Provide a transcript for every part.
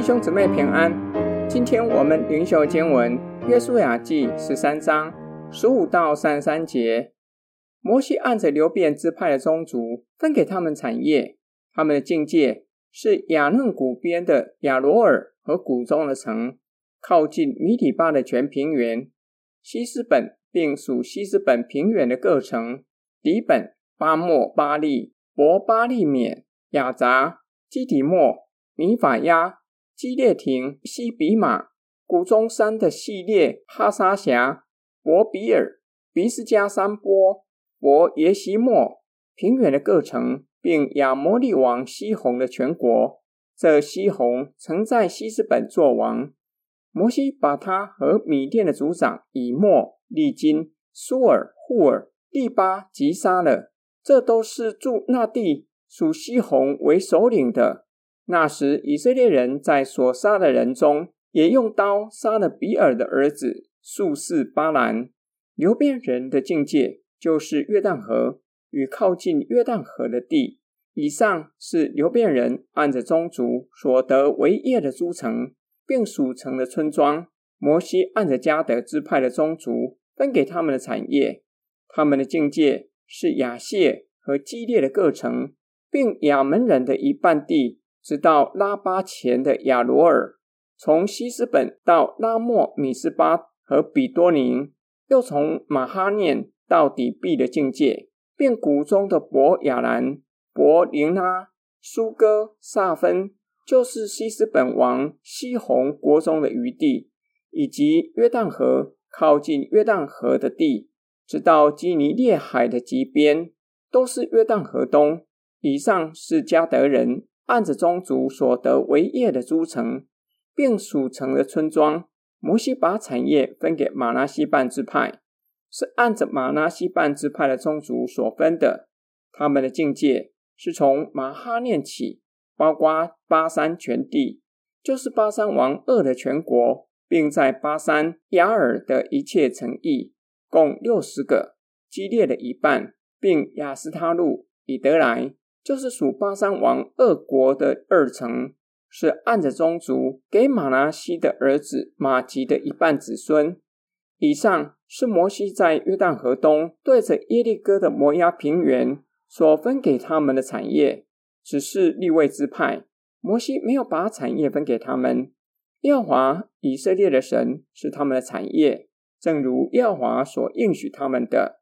弟兄姊妹平安。今天我们灵修经文《约书亚记》十三章十五到三十三节。摩西按着流便支派的宗族分给他们产业，他们的境界是亚嫩谷边的亚罗尔和谷中的城，靠近米底巴的全平原，西斯本并属西斯本平原的各城，底本、巴莫、巴利、伯巴利勉、亚杂、基底莫。米法亚、西列亭、西比马、谷中山的系列、哈沙辖、伯比尔、比斯加山坡、伯耶西莫、平原的各城，并亚摩利王西宏的全国。这西宏曾在希斯本作王。摩西把他和米甸的族长以莫、利金、苏尔、户尔、利巴击杀了。这都是住那地属西宏为首领的。那时，以色列人在所杀的人中，也用刀杀了比尔的儿子术士巴兰。流便人的境界就是约旦河与靠近约旦河的地。以上是流便人按着宗族所得为业的诸城，并属城的村庄。摩西按着迦得支派的宗族分给他们的产业，他们的境界是亚谢和基列的各城，并亚门人的一半地。直到拉巴前的亚罗尔，从西斯本到拉莫米斯巴和比多宁，又从马哈念到底壁的境界，变谷中的伯亚兰、伯林拉、苏哥、萨芬，就是西斯本王西红国中的余地，以及约旦河靠近约旦河的地，直到基尼列海的极边，都是约旦河东。以上是加德人。按着宗族所得为业的诸城，并属城的村庄，摩西把产业分给玛拿西半支派，是按着玛拿西半支派的宗族所分的。他们的境界是从玛哈念起，包括巴山全地，就是巴山王二的全国，并在巴山雅尔的一切城邑，共六十个，激烈的一半，并雅斯他路、以得来。就是属巴珊王二国的二城，是按着宗族给玛拿西的儿子玛吉的一半子孙。以上是摩西在约旦河东对着耶利哥的摩押平原所分给他们的产业，只是利未支派，摩西没有把产业分给他们。耶和华以色列的神是他们的产业，正如耶和华所应许他们的。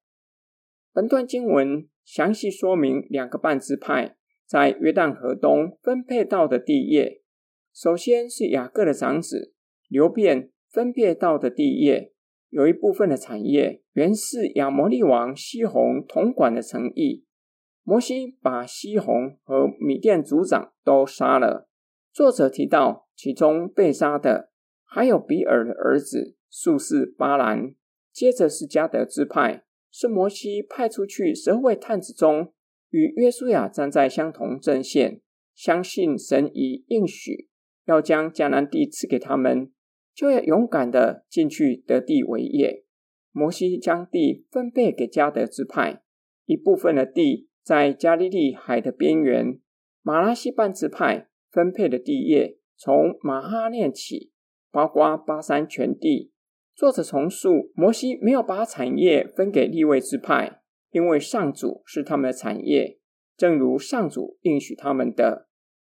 本段经文。详细说明两个半支派在约旦河东分配到的地业。首先是雅各的长子流便分配到的地业，有一部分的产业原是亚摩利王西宏统管的城邑。摩西把西宏和米甸族长都杀了。作者提到，其中被杀的还有比尔的儿子术士巴兰。接着是加得支派。是摩西派出去十二位探子中，与约书亚站在相同阵线，相信神已应许要将迦南地赐给他们，就要勇敢地进去得地为业。摩西将地分配给迦得支派，一部分的地在加利利海的边缘。马拉西半支派分配的地业从马哈念起，包括巴珊全地。作者重述，摩西没有把产业分给利未支派，因为上主是他们的产业，正如上主应许他们的。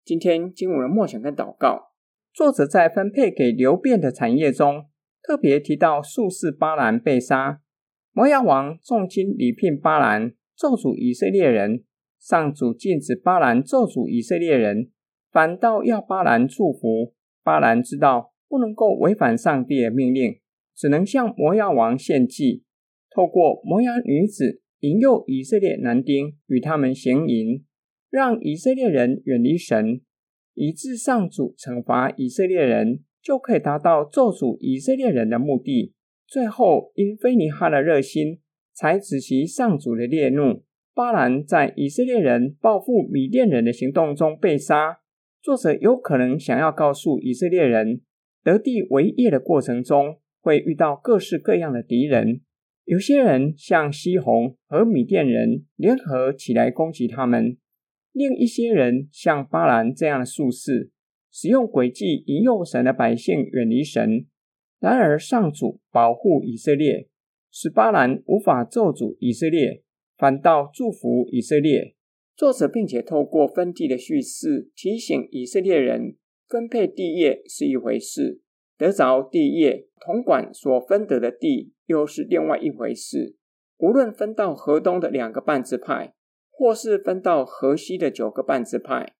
今天经文的默想跟祷告，作者在分配给流便的产业中，特别提到术士巴兰被杀，摩押王重金礼聘巴兰咒诅以色列人，上主禁止巴兰咒诅以色列人，反倒要巴兰祝福。巴兰知道不能够违反上帝的命令。只能向摩押王献祭，透过摩押女子引诱以色列男丁与他们行淫，让以色列人远离神，以致上主惩罚以色列人，就可以达到咒诅以色列人的目的。最后因非尼哈的热心，才止息上主的烈怒。巴兰在以色列人报复米甸人的行动中被杀。作者有可能想要告诉以色列人，得地为业的过程中。会遇到各式各样的敌人，有些人像西宏和米甸人联合起来攻击他们；另一些人像巴兰这样的术士，使用诡计引诱神的百姓远离神。然而，上主保护以色列，使巴兰无法咒诅以色列，反倒祝福以色列。作者并且透过分地的叙事，提醒以色列人，分配地业是一回事，得着地业统管所分得的地又是另外一回事。无论分到河东的两个半支派，或是分到河西的九个半支派，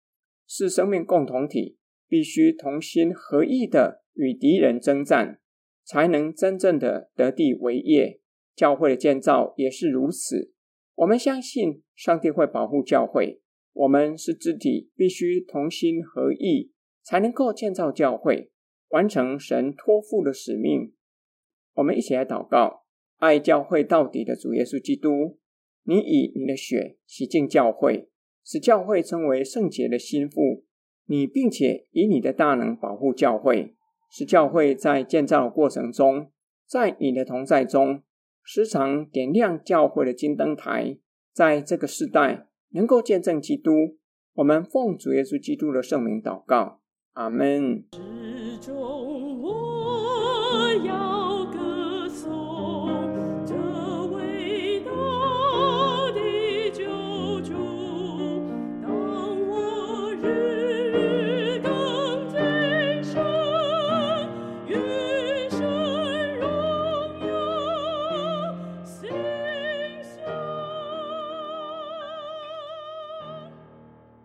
是生命共同体，必须同心合意的与敌人征战，才能真正的得地为业。教会的建造也是如此。我们相信上帝会保护教会，我们是肢体，必须同心合意，才能够建造教会，完成神托付的使命。我们一起来祷告：爱教会到底的主耶稣基督，你以你的血洗净教会，使教会成为圣洁的心腹。你并且以你的大能保护教会，使教会在建造过程中，在你的同在中。时常点亮教会的金灯台，在这个时代能够见证基督。我们奉主耶稣基督的圣名祷告，阿门。